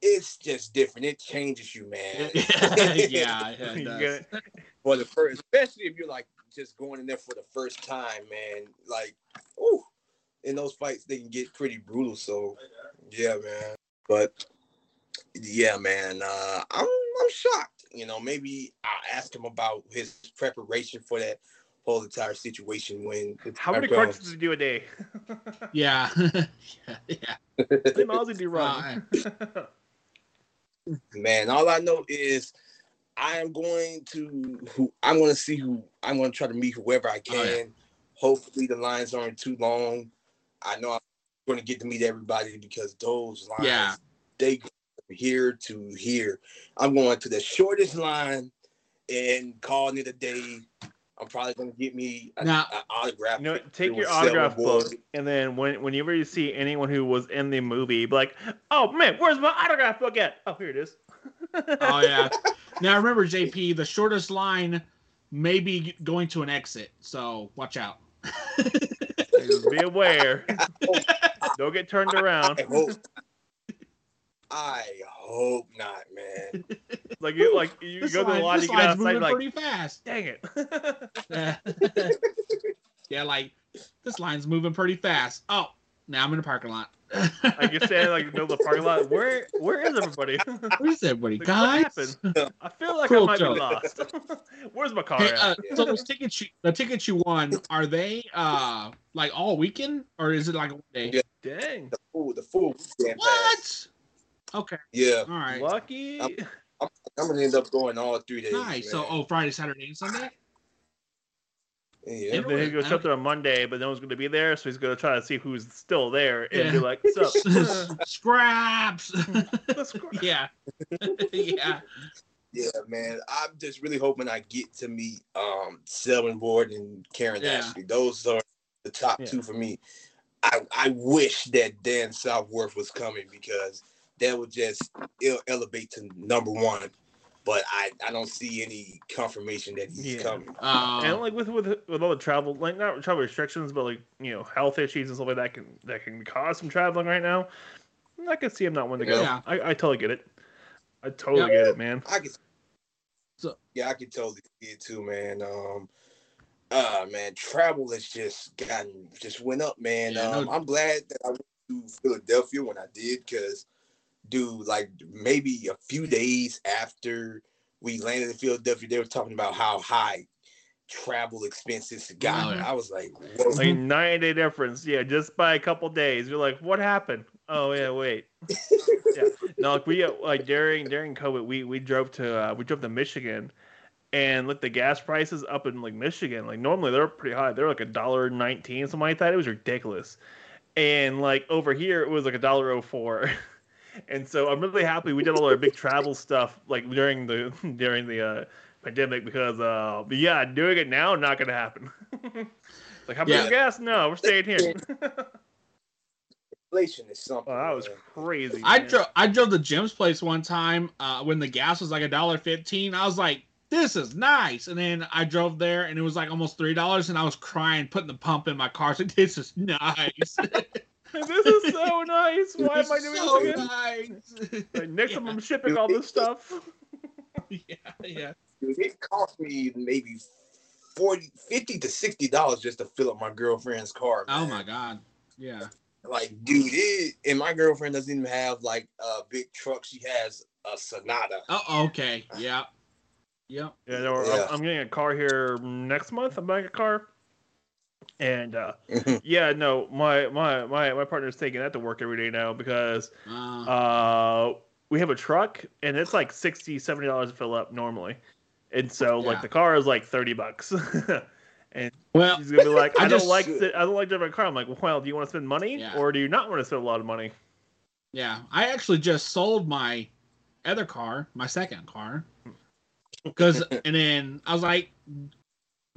it's just different. It changes you, man. yeah. yeah it does. for the first, especially if you're like just going in there for the first time, man. Like, ooh, in those fights they can get pretty brutal. So, yeah, man. But yeah, man, uh, I'm I'm shocked. You know, maybe I'll ask him about his preparation for that whole entire situation when How time many comes. crunches does he do a day? Yeah. yeah. Yeah. How many miles did he run? Man, all I know is I am going to who I'm going to see who I'm going to try to meet whoever I can. Oh, yeah. Hopefully the lines aren't too long. I know I'm going to get to meet everybody because those lines Yeah. they go from here to here. I'm going to the shortest line and calling it a day. I'm probably going to get me an Now- autograph. You know, take your autograph book, and then when whenever you see anyone who was in the movie, be like, "Oh man, where's my autograph book at? Oh, here it is." Oh yeah. Now remember, JP, the shortest line may be going to an exit, so watch out. Just be aware. Don't get turned around. I hope. Not, man. Like you, like you This, go to the line, line, this you get outside, like, pretty fast. dang it. Yeah. yeah, like this line's moving pretty fast. Oh, now I'm in the parking lot. like you're standing like in the middle of the parking lot. Where where is everybody? Where's everybody, Like, guys? what happened? I feel like Cool I might joke. be lost. Where's my car Hey, at? uh, so those tickets you, the tickets you won, are they uh like all weekend or is it like a one day? Yeah. Dang, The full, the full weekend pass. What? Okay, Yeah, all right, lucky. I'm- I'm gonna end up going all three days. nice. So, oh, Friday, Saturday, and Sunday. yeah. And then he goes up there on Monday, but no one's going to be there, so he's going to try to see who's still there and be Yeah. like, "What's up?" Scraps. Yeah, yeah. Yeah, man. I'm just really hoping I get to meet um Selwyn Ward and Karan Yeah. Ashley. Those are the top Yeah. two for me. I I wish that Dan Southworth was coming because that would just ele- elevate to number one. But I, I don't see any confirmation that he's Yeah. coming. And Uh, like with with with all the travel, like not travel restrictions, but like you know health issues and stuff like that can that can cause some traveling right now. I can see him not wanting to go. Yeah. I, I totally get it. I totally Yeah. get it, man. I can So- yeah, I can totally see it too, man. Um uh man, travel has just gotten just went up, man. Yeah, um no- I'm glad that I went to Philadelphia when I did because dude, like maybe a few days after we landed in Philadelphia, they were talking about how high travel expenses got. Oh, yeah. I was like, whoa. Like nine day difference, yeah, just by a couple days. You're like, what happened? Oh yeah, wait. yeah, no, like we uh, like during during COVID, we we drove to uh, we drove to Michigan, and like the gas prices up in like Michigan, like normally they're pretty high. They're like a dollar nineteen, something like that. It was ridiculous, and like over here it was like a dollar oh four. And so I'm really happy we did all our big travel stuff like during the during the uh, pandemic because uh, but yeah, doing it now not gonna happen. like, how much Yeah. gas? No, we're staying here. Inflation is something. oh, that was man. crazy. I drove I drove to Jim's place one time uh, when the gas was like a dollar fifteen. I was like, "This is nice," and then I drove there and it was like almost three dollars, and I was crying, putting the pump in my car. I was like, "This is nice." this is so nice. Why am I doing so this again? nice? Like, next yeah. time I'm shipping all this stuff. yeah, yeah. Dude, it cost me maybe 40 50 to 60 dollars just to fill up my girlfriend's car. Oh my god. Yeah. Like, dude, it, and my girlfriend doesn't even have like a big truck. She has a Sonata. Oh, okay. Yeah. Yep. Yeah, no, I'm- Yeah. I'm, getting a car here next month. I'm buying a car, and uh, yeah, no, my my my my partner's taking that to work every day now because Uh, uh, we have a truck and it's like 60 70 dollars to fill up normally, and so Yeah. like the car is like thirty bucks. and well, he's gonna be like, I I, don't like the, I don't like driving a car. I'm like, well, do you want to spend money Yeah. or do you not want to spend a lot of money? yeah. I actually just sold my other car, my second car, because and then I was like,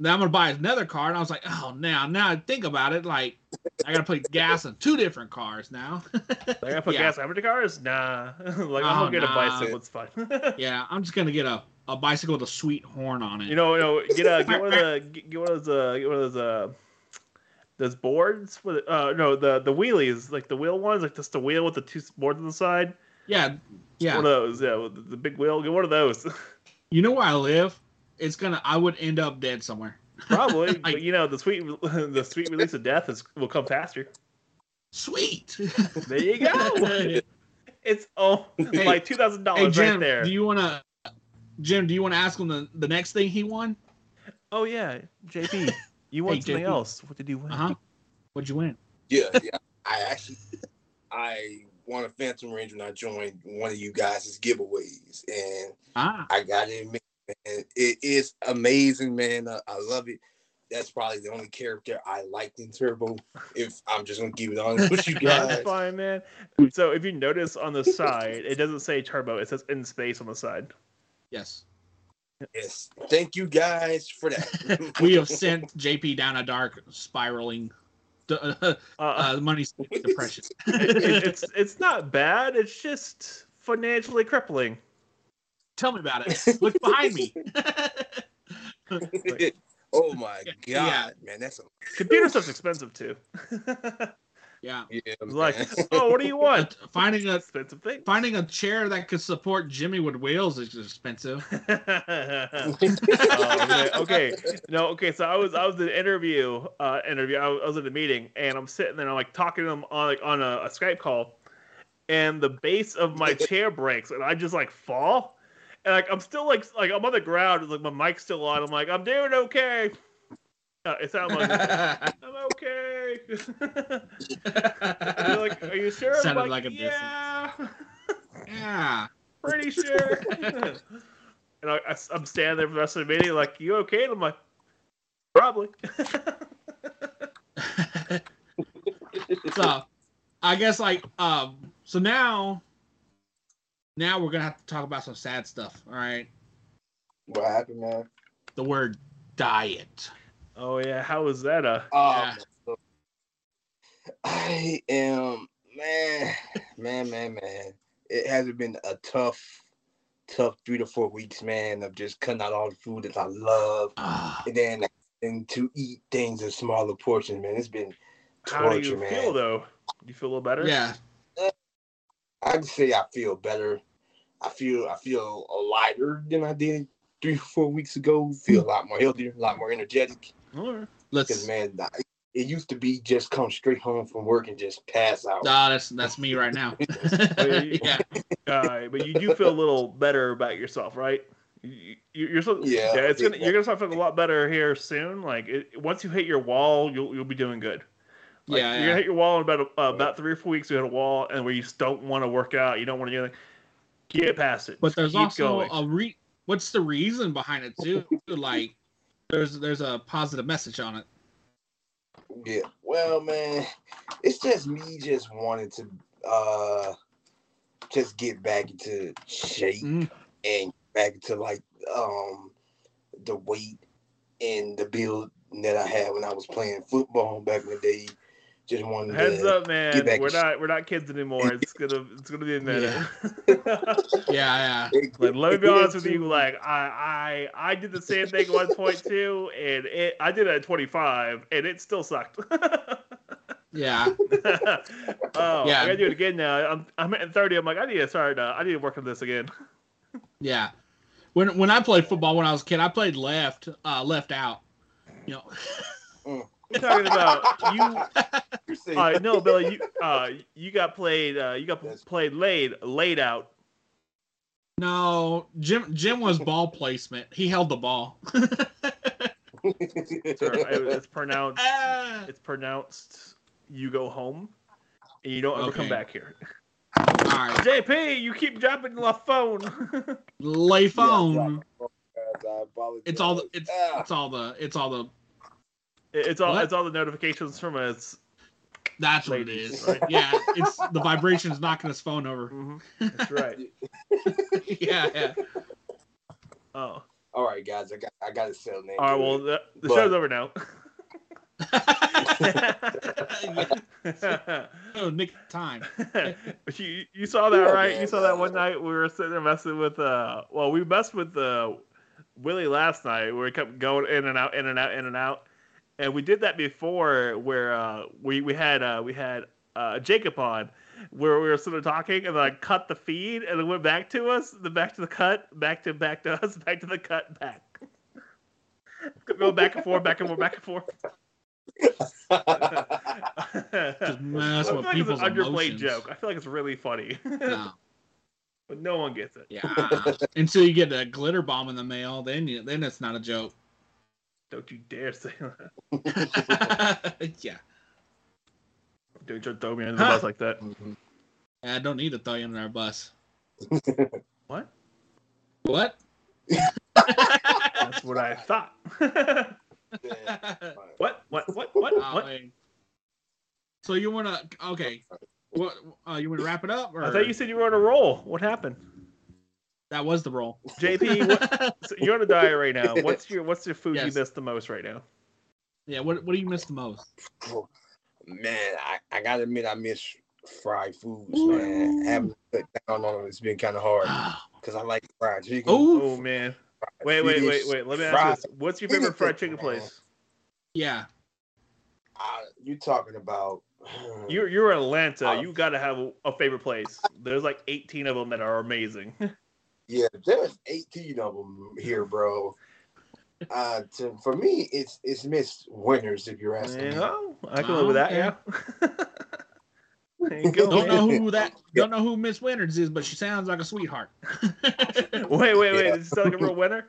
now I'm gonna buy another car, and I was like, oh, now now I think about it, like I gotta put gas in two different cars now. Like, I put Yeah. gas in every cars? Nah. like I'm Oh, gonna get a bicycle. It's fine. yeah, I'm just gonna get a, a bicycle with a sweet horn on it. You know, you know, get a get one of the get one of those uh, get one of those uh, those boards with uh no the the wheelies like the wheel ones like just the wheel with the two boards on the side. yeah, yeah. One of those, yeah, the big wheel. Get one of those. You know where I live? It's gonna. I would end up dead somewhere. Probably, I- but you know the sweet the sweet release of death is will come faster. Sweet. There you go. it's oh Hey- like two thousand hey dollars Jim, right there. do you wanna? Jim, do you want to ask him the, the next thing he won? Oh yeah, JP, you won Hey, something JP. else. What did you win? Uh huh. What'd you win? Yeah, yeah. I actually, I won a Phantom Ranger when I joined one of you guys' giveaways, and Ah, I got to admit, man, it is amazing, man. I, I love it. That's probably the only character I liked in Turbo. If I'm just gonna keep it honest with you That's guys, fine, man. So if you notice on the side, it doesn't say turbo; it says in space on the side. yes. yes. Thank you guys for that. We have sent JP down a dark spiraling uh, Uh, money depression. it- it's it's not bad. It's just financially crippling. Tell me about it. Look behind me. oh my god, Yeah. man, that's a Computer stuff's expensive too. yeah. yeah. It's like, oh, what do you want? Finding a Expensive thing. finding a chair that could support Jimmy with wheels is expensive. oh, man. Okay, no, okay. So I was I was in an interview, uh, interview. I was, I was at a meeting, and I'm sitting there, I'm like talking to them on like on a, a Skype call, and the base of my chair breaks, and I just like fall, and like I'm still like like I'm on the ground, like my mic's still on. I'm like I'm doing okay. Uh, it like I'm okay. They're like, are you sure? I'm Sounded like, like a yeah. yeah. pretty sure. and I, am standing there for the rest of the meeting, like, you okay? And I'm like, probably. so I guess like um so now now we're gonna have to talk about some sad stuff, all right? what happened, man? The word diet. oh yeah, how was that? Uh, Um, I am man, man, man, man. It hasn't been a tough, tough three to four weeks, man, of just cutting out all the food that I love, Ah, and then and to eat things in smaller portions, man. It's been torture, how do you man. feel though? You feel a little better? yeah. I can say I feel better. I feel I feel lighter than I did three or four weeks ago. Feel a lot more healthier, a lot more energetic. Alright. Let's Because man, it used to be just come straight home from work and just pass out. Ah, that's that's me right now. yeah. Uh, but you do feel a little better about yourself, right? You, you- you're so, Yeah, yeah. It's gonna think you're gonna start feeling a lot better here soon. Like it, once you hit your wall, you'll you'll be doing good. Like, Yeah, you're yeah. gonna hit your wall in about uh, about three or four weeks. You hit a wall, and where you just don't want to work out, you don't want to do anything. Get past it. But there's keep also going. a re what's the reason behind it too? Like there's there's a positive message on it. Yeah. Well, man, it's just me just wanting to uh just get back into shape Mm. and back into like um the weight and the build that I had when I was playing football back in the day. Just wanted Heads up, man. We're in not we're not kids anymore. It's gonna it's gonna be a minute. Yeah, yeah. like let me be honest with you, like I I I did the same thing at one point too, and it I did it at 25, and it still sucked. Yeah. oh, Yeah. I gotta do it again now. I'm I'm at 30. I'm like I need to start. Uh, I need to work on this again. Yeah. When when I played football when I was a kid, I played left, uh, left out. You know. You're talking about you. You're saying- Uh, no, Billy, you uh you got played. Uh, you got That's- played laid laid out. No, Jim Jim was ball placement. He held the ball. It's pronounced. It's pronounced. You go home, and you don't ever come back here. All right. JP, you keep dropping the phone. Lay phone. guys, I apologize. It's all the it's Ah. it's all the it's all the it's all What? it's all the notifications from us. that's what it Ladies, is. right? Yeah, it's the vibrations knocking his phone over. Mhm. That's right. yeah, yeah. Oh, All right, guys, I got I got to settle name. all right. Well, the, the But- show's over now. oh, Nick, time. you, you saw that Yeah, right? man. You saw that one night we were sitting there messing with uh well we messed with uh Willie last night where we kept going in and out, in and out, in and out. And we did that before where uh we, we had uh we had uh Jacob on where we were sort of talking and then I cut the feed and it went back to us, the back to the cut, back to back to us, back to the cut, back. Go back and forth, back and forth, back and forth. Just mess I with feel like people's it's an underplayed emotions. joke. I feel like it's really funny, No. but no one gets it. Yeah. Until you get a glitter bomb in the mail, then you then it's not a joke. Don't you dare say that. yeah. Don't you throw me under the Huh. bus like that. I don't need to throw you under our bus. What? What? That's what I thought. what? What? What? What? Oh, What? wait. So you wanna okay? What uh, you wanna wrap it up? Or I thought you said you were on a roll. What happened? That was the role. JP, what, so you're on a diet right now. What's your What's your food Yes. you miss the most right now? yeah. What What do you miss the most? man, I, I gotta admit I miss fried foods, Ooh. man. Having to cut down on them, it's been kind of hard Ah. because I like fried chicken. Ooh. Oh man. fried Wait, wait, wait, wait. Let me ask fried- you this. What's your favorite fried chicken place? yeah. Uh, you talking about? You're You're in Atlanta. Uh, You got to have a, a favorite place. There's like 18 of them that are amazing. Yeah, there's 18 of them here, bro. Uh, to, for me, it's it's Mrs. Winner's if you're asking You me. I can live with that. Okay. Yeah. go, Don't man. know who that. Don't know who Mrs. Winner's is, but she sounds like a sweetheart. Wait, wait, wait. Yeah. Is it sound like a real winner?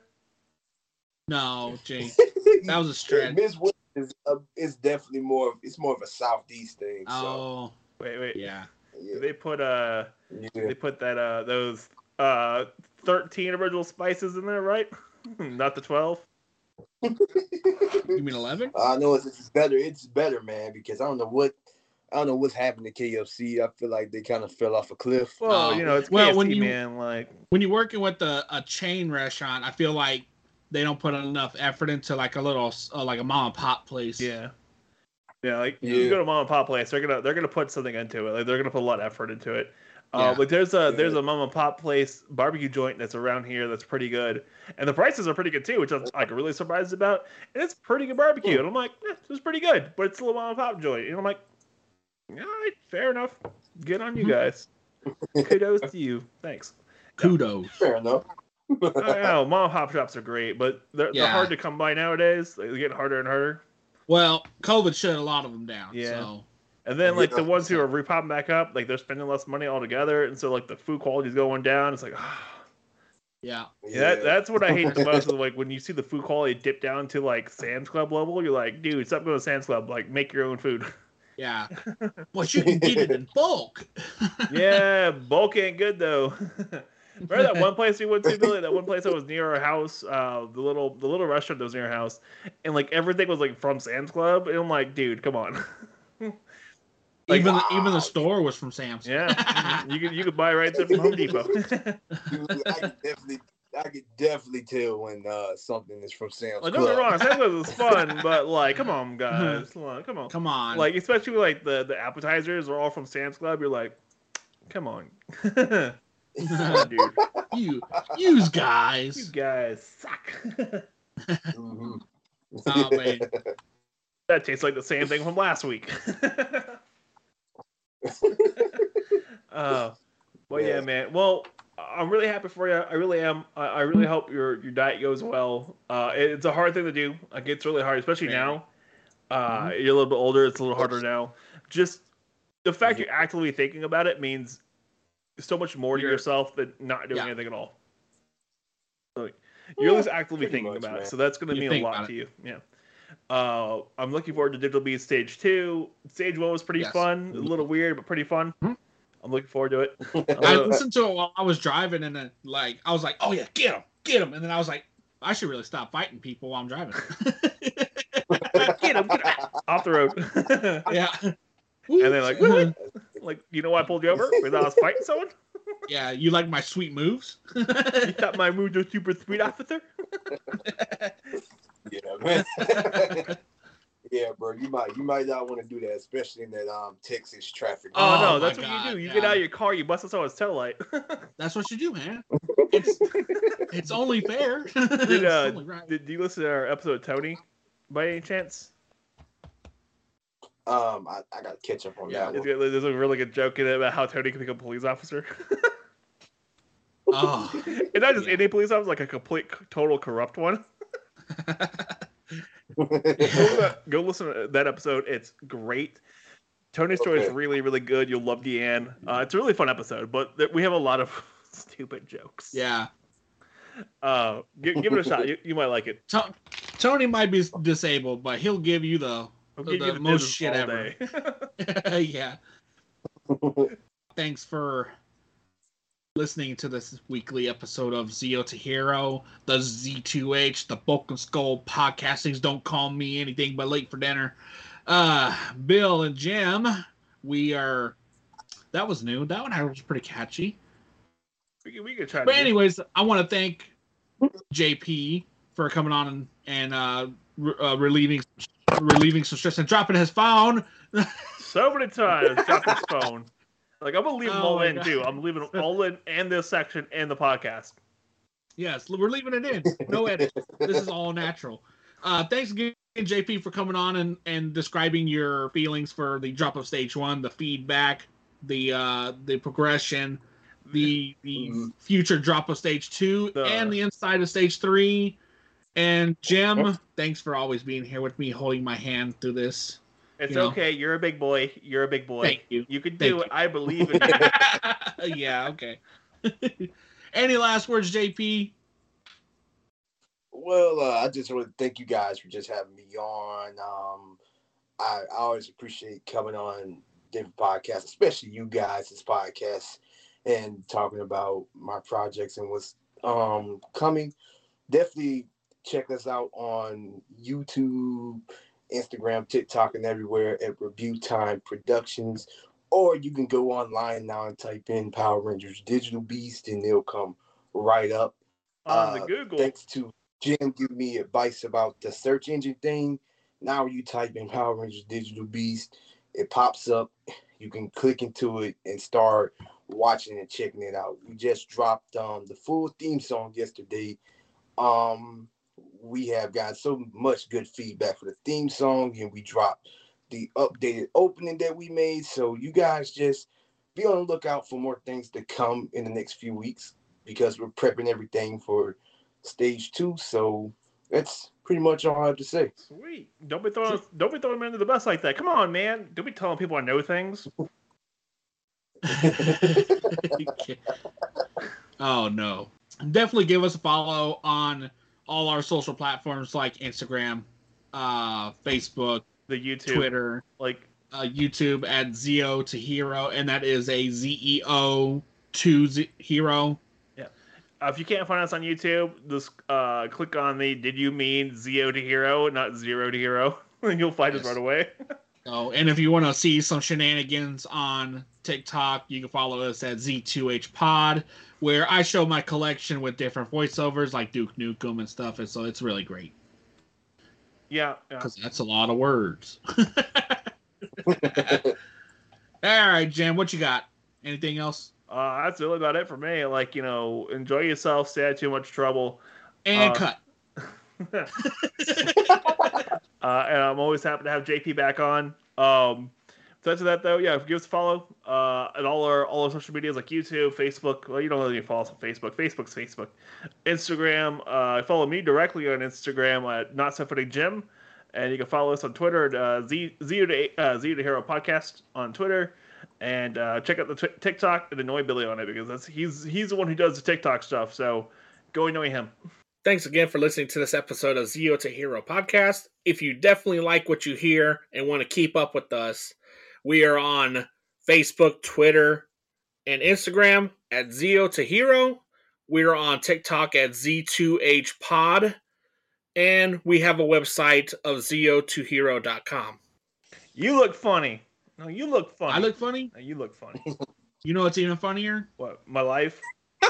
no, Jay. That was a stretch. Mrs. Winner's is, uh, is definitely more. of- It's more of a southeast thing. So Oh, Wait, wait. yeah. yeah, They put uh, yeah. they put that uh, those uh, 13 original spices in there, right? Not the 12. You mean eleven? I know it's, it's better. It's better, man, because I don't know what I don't know what's happened to KFC. I feel like they kind of fell off a cliff. Well, Oh. you know, it's Well, KFC, when you- man. Like, When you're working with a, a chain restaurant, I feel like they don't put enough effort into like a little uh, like a mom and pop place. yeah, yeah. Like you go to mom and pop place, they're gonna they're gonna put something into it. Like they're gonna put a lot of effort into it. Uh, Yeah. like there's a there's a mom and pop place barbecue joint that's around here that's pretty good, and the prices are pretty good too, which I'm like really surprised about. And it's pretty good barbecue, and I'm like, eh, it's pretty good, but it's still a mom and pop joint. And I'm like, all right, fair enough. Good on you Mm-hmm. guys. Kudos to you. Thanks. Kudos. Fair enough. I know mom and pop shops are great, but they're, they're hard to come by nowadays. They're getting harder and harder. Well, COVID shut a lot of them down. Yeah. So And then like the ones who are repopping back up, like they're spending less money altogether, and so like the food quality is going down. It's like, yeah. yeah, that, that's what I hate the most. Is like when you see the food quality dip down to like Sam's Club level, you're like, dude, stop going to Sam's Club. Like, make your own food. Yeah. well, you can get it in bulk. yeah, bulk ain't good though. Remember that one place we went to, Billy? That one place that was near our house, uh, the little the little restaurant that was near our house, and like everything was like from Sam's Club, and I'm like, dude, come on. Like, even wow. even the store was from Sam's. Yeah, you could you could buy right there from Home Depot. Dude, I can definitely, I could definitely tell when uh, something is from Sam's Like, don't get me Club. wrong, Sam's Club is fun, but like, come on, guys, come on, come on. Come on. Like, especially like the the appetizers are all from Sam's Club. You're like, come on, come dude, you, you you guys. guys suck. Mhm. Oh, man. that tastes like the same thing from last week. uh, well, yeah, Yeah. man. Well, I'm really happy for you. I really am. I, I really hope your your diet goes well. Uh, it- it's a hard thing to do. Like it's really hard, especially Very. now. Uh, You're a little bit older. It's a little harder now. Just the fact you're actively thinking about it means so much more to You're- yourself than not doing Yeah. anything at all. So you're at least actively thinking much, about it, so that's going to mean a lot to you. Yeah. Uh, I'm looking forward to Digital Beast Stage Two. Stage One was pretty Yes. fun, a little weird, but pretty fun. Mhm. I'm looking forward to it. I listened to it while I was driving, and then like I was like, "Oh yeah, get him, get him!" And then I was like, "I should really stop fighting people while I'm driving." get him, get him off the road. yeah. And then, like, like, you know why I pulled you over? Because I was fighting someone. Yeah, you like my sweet moves? You thought my moves were super sweet, officer? yeah, man. yeah, bro. You might you might not want to do that, especially in that um Texas traffic. Oh, Oh, no, my that's what God, you do. You yeah. get out of your car, you bust someone's tail light. That's what you do, man. It's it's only fair. did, It's uh, only right. did you listen to our episode of Tony by any chance? Um, I, I got to catch up on Yeah, that one. There's a really good joke in it about how Tony can become a police officer. Oh. and not just any police officer, like a complete, total corrupt one. go, go listen to that episode. It's great. Tony's story is really, really good. You'll love Deanne. Uh, it's a really fun episode, but th- we have a lot of stupid jokes. yeah. Uh, give, give it a shot. You, you might like it. To- Tony might be disabled, but he'll give you the I'll The- give the you the most shit ever. day. yeah. Thanks for listening to this weekly episode of Zeo to Hero, the Z2H, the Bulk and Skull podcastings. Don't call me anything but late for dinner. Uh, Bill and Jim, we are. That was new. That one was pretty catchy. we, can, we can try. But to do- anyways, I want to thank JP for coming on and, and uh, re- uh, relieving relieving some stress and dropping his phone. so many times, drop his phone. Like I'm gonna leave them Oh all in God. too. I'm leaving them all in and this section and the podcast. Yes, we're leaving it in. No edit. this is all natural. Uh, thanks again, JP, for coming on and, and describing your feelings for the drop of stage one, the feedback, the uh, the progression, the the Mhm. future drop of stage two, The- and the inside of stage three. And Jim, thanks for always being here with me, holding my hand through this. It's You know. okay. You're a big boy. You're a big boy. Thank you. You can Thank do you. it. I believe in you. yeah, okay. Any last words, JP? Well, uh, I just want to thank you guys for just having me on. Um, I, I always appreciate coming on different podcasts, especially you guys' this podcast, and talking about my projects and what's um, coming. Definitely check us out on YouTube, Instagram, TikTok, and everywhere at Review Time Productions. Or you can go online now and type in Power Rangers Digital Beast, and they'll come right up. On the Uh, Google. Thanks to Jim giving me advice about the search engine thing. Now you type in Power Rangers Digital Beast, it pops up. You can click into it and start watching and checking it out. We just dropped um the full theme song yesterday. Um we have gotten so much good feedback for the theme song and we dropped the updated opening that we made. So you guys just be on the lookout for more things to come in the next few weeks because we're prepping everything for stage two. So that's pretty much all I have to say. Sweet. Don't be throwing don't be throwing me under the bus like that. Come on, man. Don't be telling people I know things. oh no. Definitely give us a follow on all our social platforms like Instagram, uh, Facebook, The YouTube, Twitter, like uh, YouTube at Zeo to Hero, and that is a Z E O to Z- Hero. uh, if you can't find us on YouTube, just uh, click on the "Did you mean Zeo to Hero, not Zero to Hero?" and you'll find us right away. Oh, and if you want to see some shenanigans on TikTok, you can follow us at Z2H Pod, where I show my collection with different voiceovers like Duke Nukem and stuff, and so it's really great Yeah, yeah. because that's a lot of words. All right, Jim, what you got? Anything else? Uh, that's really about it for me. Like you know, enjoy yourself. Stay out of too much trouble. And Uh, cut. Uh, and I'm always happy to have JP back on. Um, besides that, though, yeah, give us a follow uh, at all our all our social medias like YouTube, Facebook. Well, you don't really follow us on Facebook. Facebook's Facebook, Instagram. Uh, follow me directly on Instagram at Not So Funny Jim, and you can follow us on Twitter at uh, Z Zero to uh, Zeo to Hero Podcast on Twitter, and uh, check out the t- TikTok and annoy Billy on it because that's he's he's the one who does the TikTok stuff. So go annoy him. Thanks again for listening to this episode of Zeo to Hero podcast. If you definitely like what you hear and want to keep up with us, we are on Facebook, Twitter, and Instagram at Zeo to Hero. We are on TikTok at Z2H Pod. And we have a website of zeotohero.com. You look funny. No, you look funny. I look funny. No, you look funny. You know what's even funnier? what? My life?